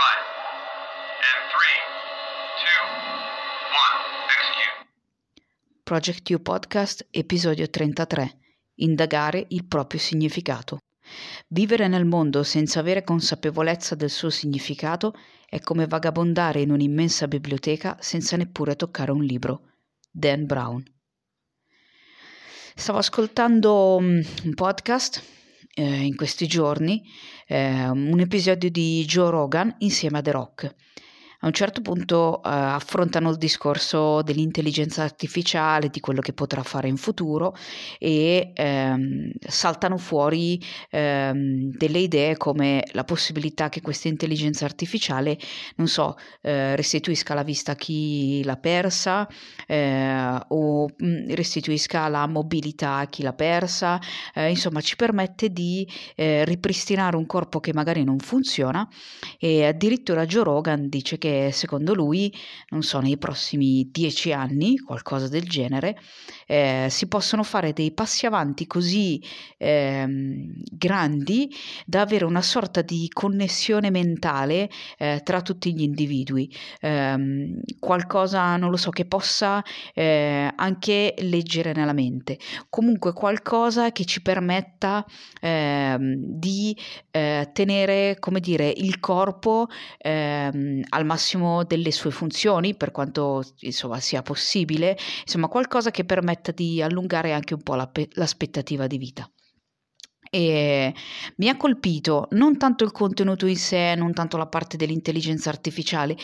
flight. And three, two, one, execute. Project U Podcast, episodio 33. Indagare il proprio significato. Vivere nel mondo senza avere consapevolezza del suo significato è come vagabondare in un'immensa biblioteca senza neppure toccare un libro. Dan Brown. Stavo ascoltando mm, un podcast eh, in questi giorni, eh, un episodio di Joe Rogan insieme a The Rock a un certo punto eh, affrontano il discorso dell'intelligenza artificiale, di quello che potrà fare in futuro e ehm, saltano fuori ehm, delle idee come la possibilità che questa intelligenza artificiale, non so, eh, restituisca la vista a chi l'ha persa eh, o mh, mm, restituisca la mobilità a chi l'ha persa, eh, insomma ci permette di eh, ripristinare un corpo che magari non funziona e addirittura Joe Rogan dice che che secondo lui, non so, nei prossimi dieci anni, qualcosa del genere, eh, si possono fare dei passi avanti così eh, grandi da avere una sorta di connessione mentale eh, tra tutti gli individui, ehm, qualcosa, non lo so, che possa eh, anche leggere nella mente, comunque qualcosa che ci permetta ehm, di eh, tenere, come dire, il corpo ehm, al massimo massimo delle sue funzioni, per quanto insomma, sia possibile, insomma qualcosa che permetta di allungare anche un po' la, l'aspettativa di vita. E mi ha colpito non tanto il contenuto in sé, non tanto la parte dell'intelligenza artificiale,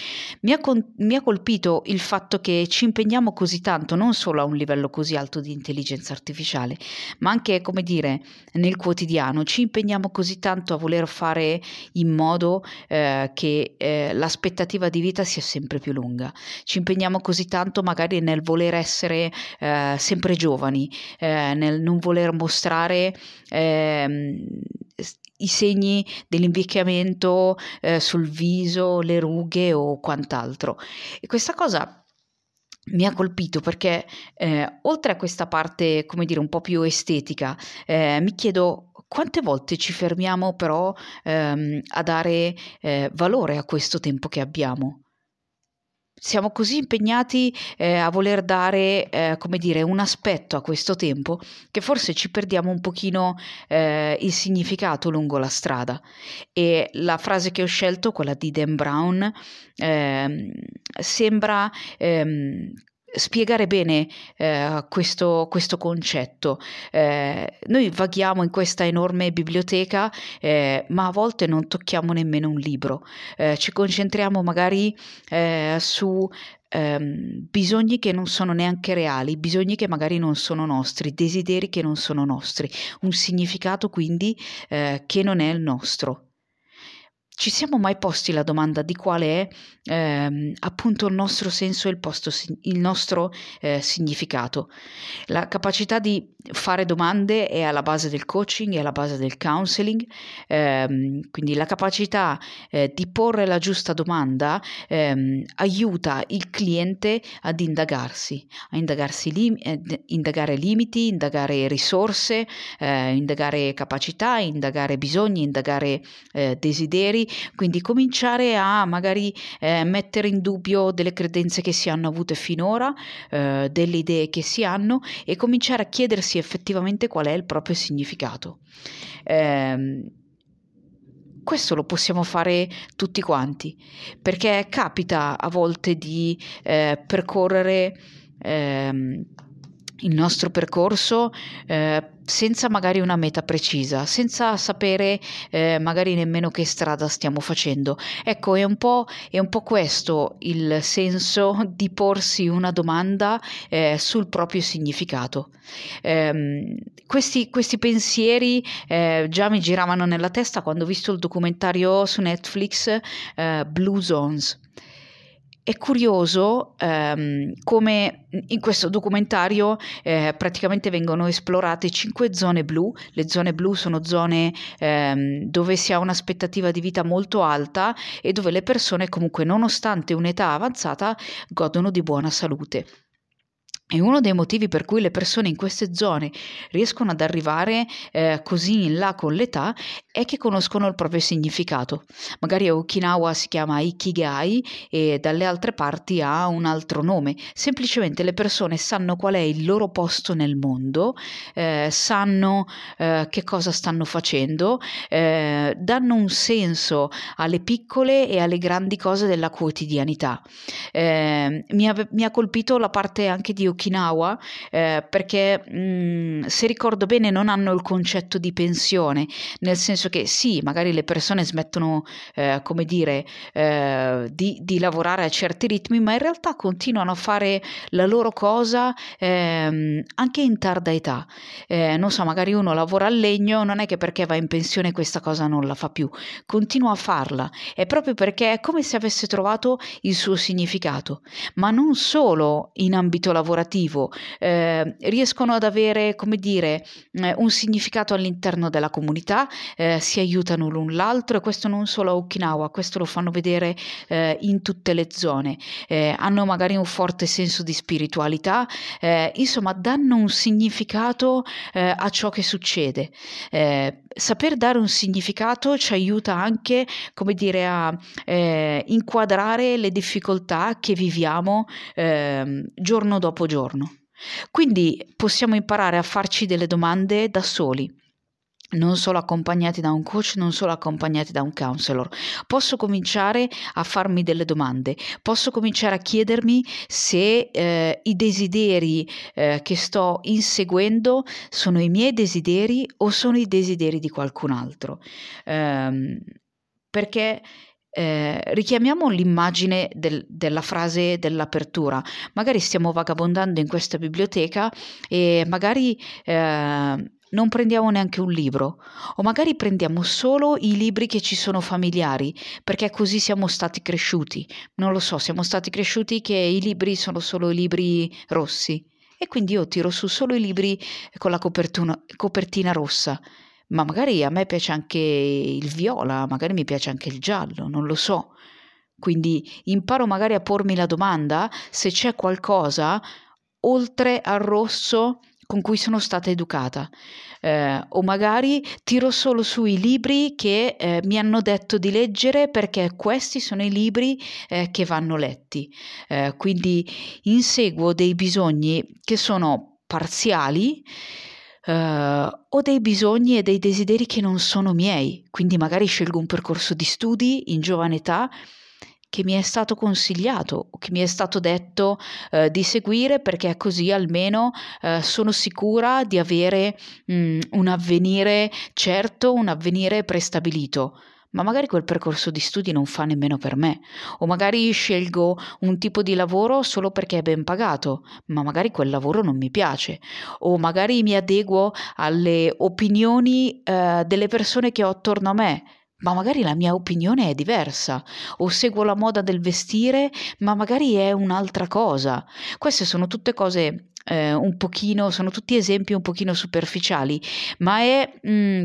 mi ha, con- mi ha, colpito il fatto che ci impegniamo così tanto, non solo a un livello così alto di intelligenza artificiale, ma anche, come dire, nel quotidiano, ci impegniamo così tanto a voler fare in modo eh, che eh, l'aspettativa di vita sia sempre più lunga, ci impegniamo così tanto magari nel voler essere eh, sempre giovani, eh, nel non voler mostrare eh, ehm, i segni dell'invecchiamento eh, sul viso, le rughe o quant'altro. E questa cosa mi ha colpito perché eh, oltre a questa parte, come dire, un po' più estetica, eh, mi chiedo quante volte ci fermiamo però ehm, a dare eh, valore a questo tempo che abbiamo siamo così impegnati eh, a voler dare, eh, come dire, un aspetto a questo tempo che forse ci perdiamo un pochino eh, il significato lungo la strada. E la frase che ho scelto, quella di Dan Brown, ehm, sembra ehm, spiegare bene eh, questo, questo, concetto. Eh, noi vaghiamo in questa enorme biblioteca, eh, ma a volte non tocchiamo nemmeno un libro. Eh, ci concentriamo magari eh, su ehm, bisogni che non sono neanche reali, bisogni che magari non sono nostri, desideri che non sono nostri, un significato quindi eh, che non è il nostro. Ci siamo mai posti la domanda di quale è ehm, appunto il nostro senso e il, posto, il nostro eh, significato? La capacità di fare domande è alla base del coaching, è alla base del counseling, ehm, quindi la capacità eh, di porre la giusta domanda ehm, aiuta il cliente ad indagarsi, a indagarsi lim- eh, indagare limiti, indagare risorse, eh, indagare capacità, indagare bisogni, indagare eh, quindi cominciare a magari eh, mettere in dubbio delle credenze che si hanno avute finora, eh, delle idee che si hanno e cominciare a chiedersi effettivamente qual è il proprio significato. Eh, questo lo possiamo fare tutti quanti, perché capita a volte di eh, percorrere ehm, il nostro percorso eh, senza magari una meta precisa, senza sapere eh, magari nemmeno che strada stiamo facendo. Ecco, è un po', è un po questo il senso di porsi una domanda eh, sul proprio significato. Eh, questi, questi, pensieri eh, già mi giravano nella testa quando ho visto il documentario su Netflix eh, Blue Zones è curioso ehm, come in questo documentario eh, praticamente vengono esplorate cinque zone blu. Le zone blu sono zone ehm, dove si ha un'aspettativa di vita molto alta e dove le persone comunque nonostante un'età avanzata godono di buona salute. E uno dei motivi per cui le persone in queste zone riescono ad arrivare eh, così in là con l'età è che conoscono il proprio significato. Magari a Okinawa si chiama Ikigai e dalle altre parti ha un altro nome. Semplicemente le persone sanno qual è il loro posto nel mondo, eh, sanno eh, che cosa stanno facendo, eh, danno un senso alle piccole e alle grandi cose della quotidianità. Eh, mi ha, mi ha colpito la parte anche di Okinawa eh, perché mh, mm, se ricordo bene non hanno il concetto di pensione, nel senso che sì, magari le persone smettono, eh, come dire, eh, di, di, lavorare a certi ritmi, ma in realtà continuano a fare la loro cosa ehm, anche in tarda età. Eh, non so, magari uno lavora al legno, non è che perché va in pensione questa cosa non la fa più, continua a farla, è proprio perché è come se avesse trovato il suo significato, ma non solo in ambito lavorativo lavorativo, eh, riescono ad avere, come dire, eh, un significato all'interno della comunità, eh, si aiutano l'un l'altro e questo non solo a Okinawa, questo lo fanno vedere eh, in tutte le zone. Eh, hanno magari un forte senso di spiritualità, insomma danno un significato a ciò che succede saper dare un significato ci aiuta anche, come dire, a inquadrare le difficoltà che viviamo eh, giorno dopo giorno. Quindi possiamo imparare a farci delle domande da soli non solo accompagnati da un coach, non solo accompagnati da un counselor. Posso cominciare a farmi delle domande, posso cominciare a chiedermi se eh, i desideri eh, che sto inseguendo sono i miei desideri o sono i desideri di qualcun altro. Um, perché eh, richiamiamo l'immagine del, della frase dell'apertura. Magari stiamo vagabondando in questa biblioteca e magari eh, non prendiamo neanche un libro, o magari prendiamo solo i libri che ci sono familiari, perché così siamo stati cresciuti. Non lo so, siamo stati cresciuti che i libri sono solo i libri rossi. E quindi io tiro su solo i libri con la copertina rossa. Ma magari a me piace anche il viola, magari mi piace anche il giallo, non lo so. Quindi imparo magari a pormi la domanda se c'è qualcosa oltre al rosso con cui sono stata educata. Eh, o magari tiro solo sui libri che eh, mi hanno detto di leggere perché questi sono i libri eh, che vanno letti. Eh, quindi inseguo dei bisogni che sono parziali. Uh, ho dei bisogni e dei desideri che non sono miei, quindi magari scelgo un percorso di studi in giovane età che mi è stato consigliato o che mi è stato detto eh, di seguire perché così almeno eh, sono sicura di avere mh, mm, un avvenire certo, un avvenire prestabilito ma magari quel percorso di studi non fa nemmeno per me, o magari scelgo un tipo di lavoro solo perché è ben pagato, ma magari quel lavoro non mi piace, o magari mi adeguo alle opinioni eh, delle persone che ho attorno a me, ma magari la mia opinione è diversa, o seguo la moda del vestire, ma magari è un'altra cosa. Queste sono tutte cose eh, un pochino, sono tutti esempi un pochino superficiali, ma è... Mh, mm,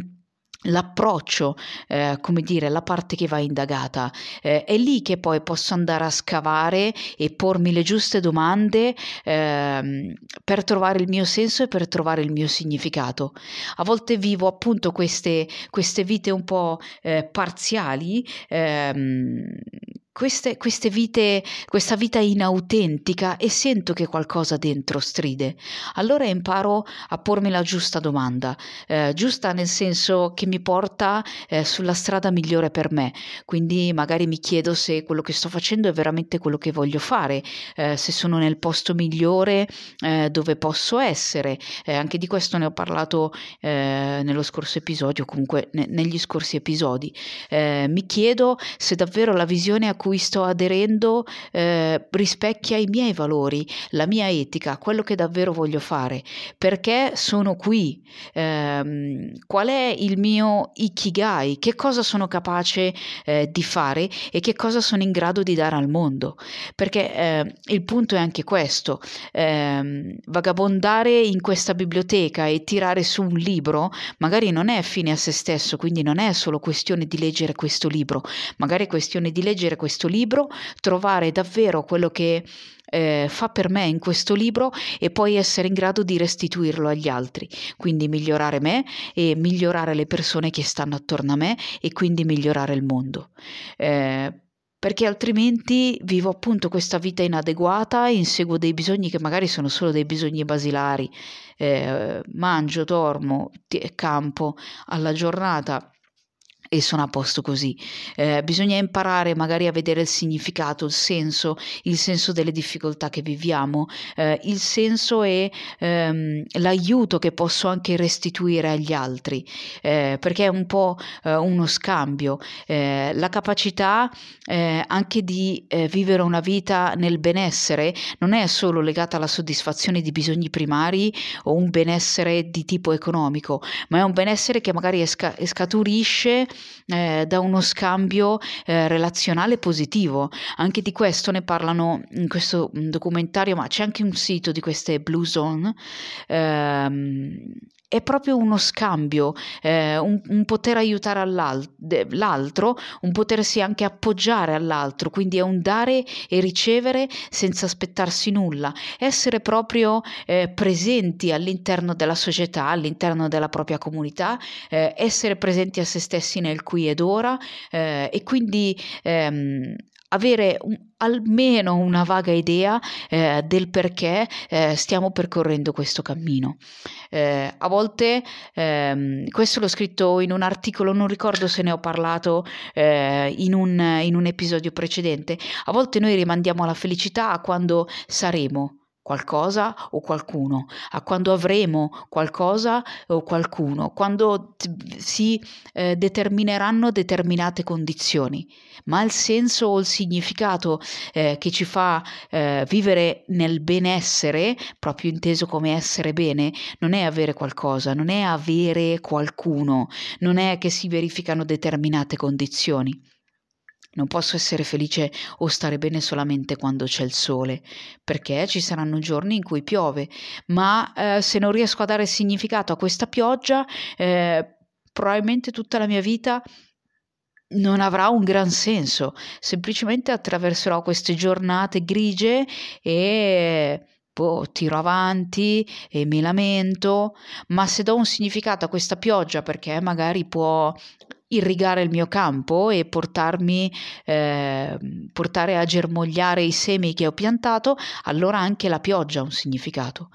l'approccio, eh, come dire, la parte che va indagata. Eh, è lì che poi posso andare a scavare e pormi le giuste domande eh, per trovare il mio senso e per trovare il mio significato. A volte vivo appunto queste, queste vite un po' eh, parziali ehm, queste, queste vite, questa vita inautentica e sento che qualcosa dentro stride. Allora imparo a pormi la giusta domanda, eh, giusta nel senso che mi porta eh, sulla strada migliore per me. Quindi magari mi chiedo se quello che sto facendo è veramente quello che voglio fare, eh, se sono nel posto migliore eh, dove posso essere. Eh, anche di questo ne ho parlato eh, nello scorso episodio, comunque ne, negli scorsi episodi. mi chiedo se davvero la visione a cui sto aderendo eh, rispecchia i miei valori, la mia etica, quello che davvero voglio fare, perché sono qui, eh, qual è il mio ikigai, che cosa sono capace eh, di fare e che cosa sono in grado di dare al mondo, perché eh, il punto è anche questo, ehm, vagabondare in questa biblioteca e tirare su un libro magari non è fine a se stesso, quindi non è solo questione di leggere questo libro, magari è questione di leggere questo questo libro, trovare davvero quello che eh, fa per me in questo libro e poi essere in grado di restituirlo agli altri, quindi migliorare me e migliorare le persone che stanno attorno a me e quindi migliorare il mondo. Eh, perché altrimenti vivo appunto questa vita inadeguata, inseguo dei bisogni che magari sono solo dei bisogni basilari, eh, mangio, dormo, campo alla giornata e sono a posto così. Eh, bisogna imparare magari a vedere il significato, il senso, il senso delle difficoltà che viviamo, eh, il senso e ehm, l'aiuto che posso anche restituire agli altri, eh, perché è un po' eh, uno scambio, eh, la capacità eh, anche di vivere una vita nel benessere non è solo legata alla soddisfazione di bisogni primari o un benessere di tipo economico, ma è un benessere che magari esca- scaturisce eh, da uno scambio eh, relazionale positivo. Anche di questo ne parlano in questo mm, documentario, ma c'è anche un sito di queste Blue Zone. Ehm, è proprio uno scambio, eh, un, un, poter aiutare l'altro, un potersi anche appoggiare all'altro, quindi è un dare e ricevere senza aspettarsi nulla, essere proprio eh, presenti all'interno della società, all'interno della propria comunità, eh, essere presenti a se stessi nel qui ed ora eh, e quindi ehm, avere un, almeno una vaga idea eh, del perché eh, stiamo percorrendo questo cammino. Eh, a volte, ehm, questo l'ho scritto in un articolo, non ricordo se ne ho parlato eh, in un, in un episodio precedente, a volte noi rimandiamo la felicità a quando saremo qualcosa o qualcuno, a quando avremo qualcosa o qualcuno, quando t- si eh, determineranno determinate condizioni, ma il senso o il significato eh, che ci fa eh, vivere nel benessere, proprio inteso come essere bene, non è avere qualcosa, non è avere qualcuno, non è che si verificano determinate condizioni. Non posso essere felice o stare bene solamente quando c'è il sole, perché ci saranno giorni in cui piove, ma eh, se non riesco a dare significato a questa pioggia, eh, probabilmente tutta la mia vita non avrà un gran senso, semplicemente attraverserò queste giornate grigie e boh, tiro avanti e mi lamento, ma se do un significato a questa pioggia perché magari può irrigare il mio campo e portarmi, eh, portare a germogliare i semi che ho piantato, allora anche la pioggia ha un significato.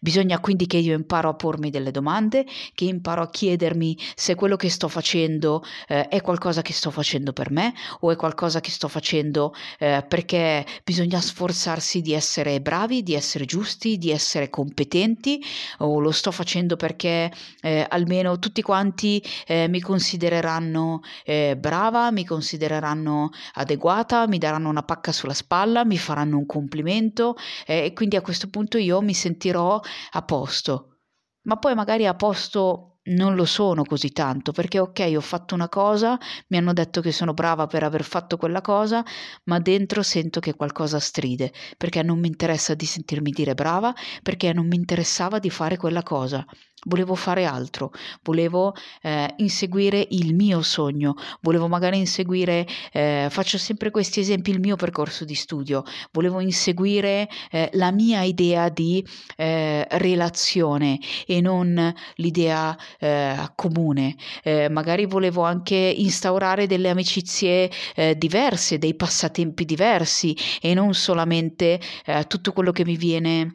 Bisogna quindi che io imparo a pormi delle domande, che imparo a chiedermi se quello che sto facendo eh, è qualcosa che sto facendo per me o è qualcosa che sto facendo eh, perché bisogna sforzarsi di essere bravi, di essere giusti, di essere competenti o lo sto facendo perché eh, almeno tutti quanti eh, mi considereranno considereranno eh, brava, mi considereranno adeguata, mi daranno una pacca sulla spalla, mi faranno un complimento eh, e quindi a questo punto io mi sentirò a posto. Ma poi magari a posto non lo sono così tanto perché ok ho fatto una cosa, mi hanno detto che sono brava per aver fatto quella cosa, ma dentro sento che qualcosa stride perché non mi interessa di sentirmi dire brava, perché non mi interessava di fare quella cosa volevo fare altro, volevo eh, inseguire il mio sogno, volevo magari inseguire, eh, faccio sempre questi esempi, il mio percorso di studio, volevo inseguire eh, la mia idea di eh, relazione e non l'idea eh, comune, eh, magari volevo anche instaurare delle amicizie diverse, dei passatempi diversi e non solamente tutto quello che mi viene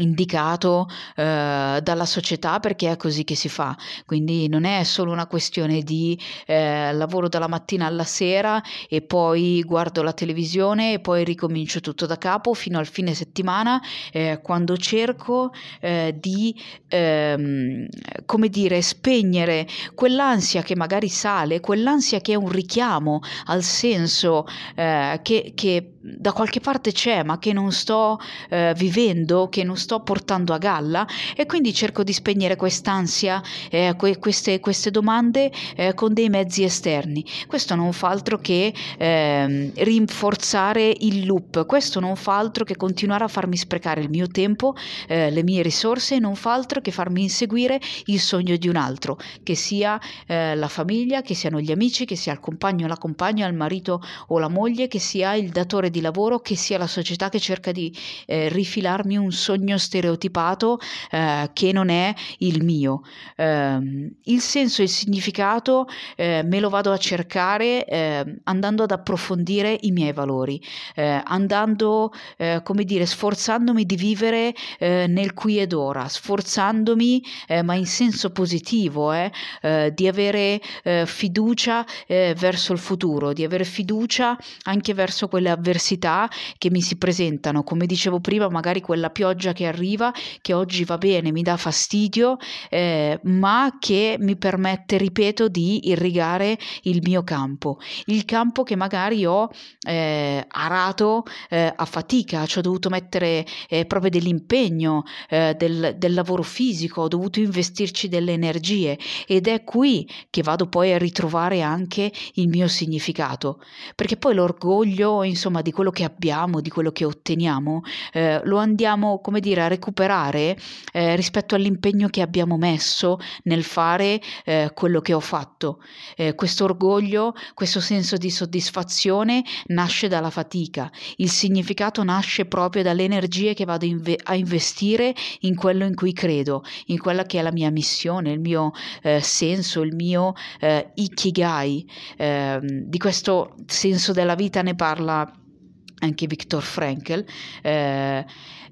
indicato eh, dalla società perché è così che si fa. Quindi non è solo una questione di eh, lavoro dalla mattina alla sera e poi guardo la televisione e poi ricomincio tutto da capo fino al fine settimana eh, quando cerco eh, di ehm, come dire spegnere quell'ansia che magari sale quell'ansia che è un richiamo al senso eh, che, che da qualche parte c'è ma che non sto eh, vivendo che non sto portando a galla e quindi cerco di spegnere quest'ansia, eh, que- queste, queste, domande eh, con dei mezzi esterni. Questo non fa altro che ehm, rinforzare il loop, questo non fa altro che continuare a farmi sprecare il mio tempo, eh, le mie risorse, non fa altro che farmi inseguire il sogno di un altro, che sia eh, la famiglia, che siano gli amici, che sia il compagno la compagna, il marito o la moglie, che sia il datore di di lavoro, che sia la società che cerca di eh, rifilarmi un sogno stereotipato eh, che non è il mio. Ehm, il senso e il significato eh, me lo vado a cercare ehm, andando ad approfondire i miei valori, eh, andando, eh, come dire, sforzandomi di vivere nel qui ed ora, sforzandomi, ma in senso positivo, di avere fiducia verso il futuro, di avere fiducia anche verso quelle avversità che mi si presentano. Come dicevo prima, magari quella pioggia che arriva, che oggi va bene, mi dà fastidio, eh, ma che mi permette, ripeto, di irrigare il mio campo. Il campo che magari ho eh, arato eh, a fatica, ci ho dovuto mettere eh, proprio dell'impegno, eh, del, del lavoro fisico, ho dovuto investirci delle energie ed è qui che vado poi a ritrovare anche il mio significato, perché poi l'orgoglio, insomma, di quello che abbiamo, di quello che otteniamo, eh, lo andiamo, come dire, a recuperare eh, rispetto all'impegno che abbiamo messo nel fare eh, quello che ho fatto. Eh, questo orgoglio, questo senso di soddisfazione nasce dalla fatica, il significato nasce proprio dalle energie che vado inve- a investire in quello in cui credo, in quella che è la mia missione, il mio eh, senso, il mio eh, ikigai. Ehm, di questo senso della vita ne parla anche Viktor Frankl, eh,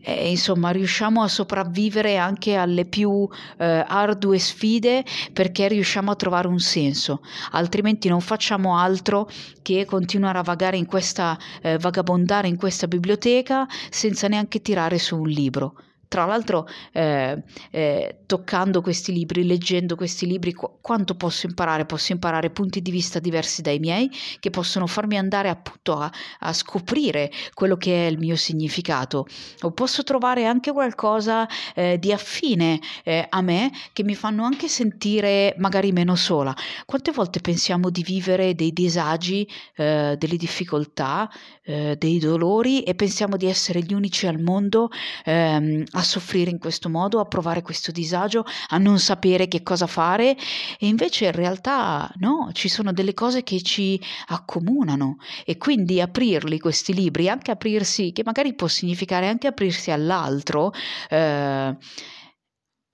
e insomma riusciamo a sopravvivere anche alle più eh, ardue sfide perché riusciamo a trovare un senso, altrimenti non facciamo altro che continuare a vagare in questa, eh, vagabondare in questa biblioteca senza neanche tirare su un libro. Tra l'altro, eh, eh, toccando questi libri, leggendo questi libri, qu- quanto posso imparare? Posso imparare punti di vista diversi dai miei, che possono farmi andare appunto a, a scoprire quello che è il mio significato. O posso trovare anche qualcosa eh, di affine eh, a me, che mi fanno anche sentire magari meno sola. Quante volte pensiamo di vivere dei disagi, eh, delle difficoltà, eh, dei dolori e pensiamo di essere gli unici al mondo ehm, a soffrire in questo modo, a provare questo disagio, a non sapere che cosa fare. E invece in realtà no, ci sono delle cose che ci accomunano. E quindi aprirli questi libri, anche aprirsi, che magari può significare anche aprirsi all'altro, eh,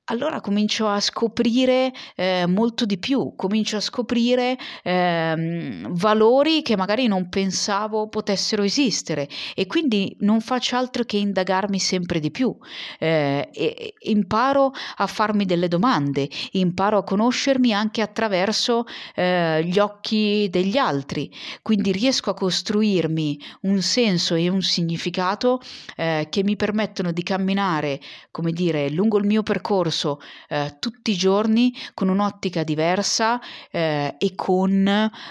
allora comincio a scoprire eh, molto di più, comincio a scoprire eh, valori che magari non pensavo potessero esistere e quindi non faccio altro che indagarmi sempre di più, eh, e, imparo a farmi delle domande, imparo a conoscermi anche attraverso eh, gli occhi degli altri, quindi riesco a costruirmi un senso e un significato eh, che mi permettono di camminare, come dire, lungo il mio percorso percorso eh, tutti i giorni con un'ottica diversa eh, e con,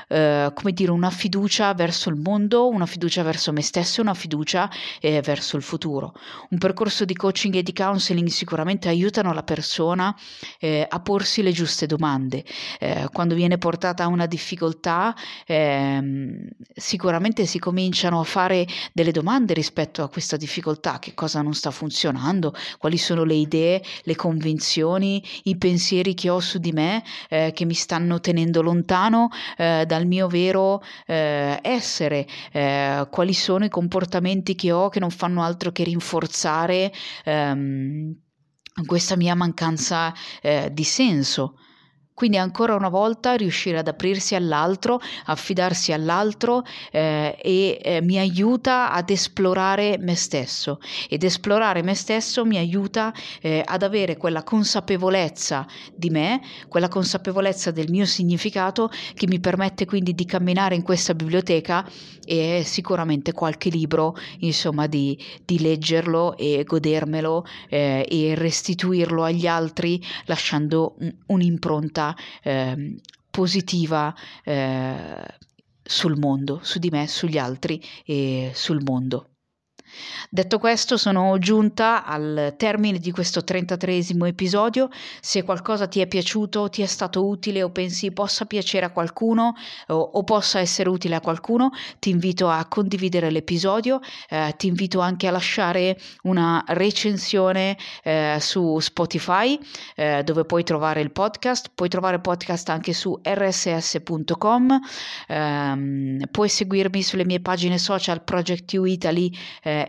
eh, come dire, una fiducia verso il mondo, una fiducia verso me stesso una fiducia eh, verso il futuro. Un percorso di coaching e di counseling sicuramente aiutano la persona eh, a porsi le giuste domande. Eh, quando viene portata a una difficoltà, ehm, sicuramente si cominciano a fare delle domande rispetto a questa difficoltà, che cosa non sta funzionando, quali sono le idee, le convinzioni convinzioni, i pensieri che ho su di me eh, che mi stanno tenendo lontano eh, dal mio vero eh, essere, eh, quali sono i comportamenti che ho che non fanno altro che rinforzare ehm, questa mia mancanza eh, di senso. Quindi ancora una volta riuscire ad aprirsi all'altro, affidarsi all'altro eh, e eh, mi aiuta ad esplorare me stesso. Ed esplorare me stesso mi aiuta eh, ad avere quella consapevolezza di me, quella consapevolezza del mio significato che mi permette quindi di camminare in questa biblioteca e sicuramente qualche libro, insomma, di, di leggerlo e godermelo eh, e restituirlo agli altri lasciando un'impronta eh, positiva eh, sul mondo, su di me, sugli altri e sul mondo. Detto questo, sono giunta al termine di questo 33 episodio. Se qualcosa ti è piaciuto, ti è stato utile o pensi possa piacere a qualcuno o, o possa essere utile a qualcuno, ti invito a condividere l'episodio, eh, ti invito anche a lasciare una recensione eh, su Spotify eh, dove puoi trovare il podcast, puoi trovare il podcast anche su rss.com, ehm, puoi seguirmi sulle mie pagine social Project U Italy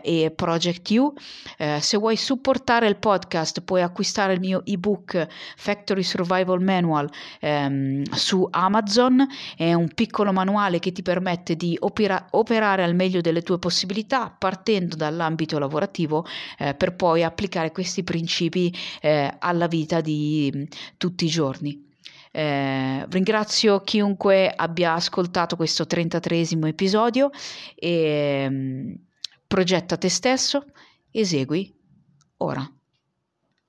eh, e Project U. Eh, se vuoi supportare il podcast puoi acquistare il mio ebook Factory Survival Manual ehm, su Amazon, è un piccolo manuale che ti permette di opera- operare al meglio delle tue possibilità partendo dall'ambito lavorativo eh, per poi applicare questi principi eh, alla vita di mm, tutti i giorni. Eh, ringrazio chiunque abbia ascoltato questo 33 episodio e mm, progetta te stesso, esegui ora.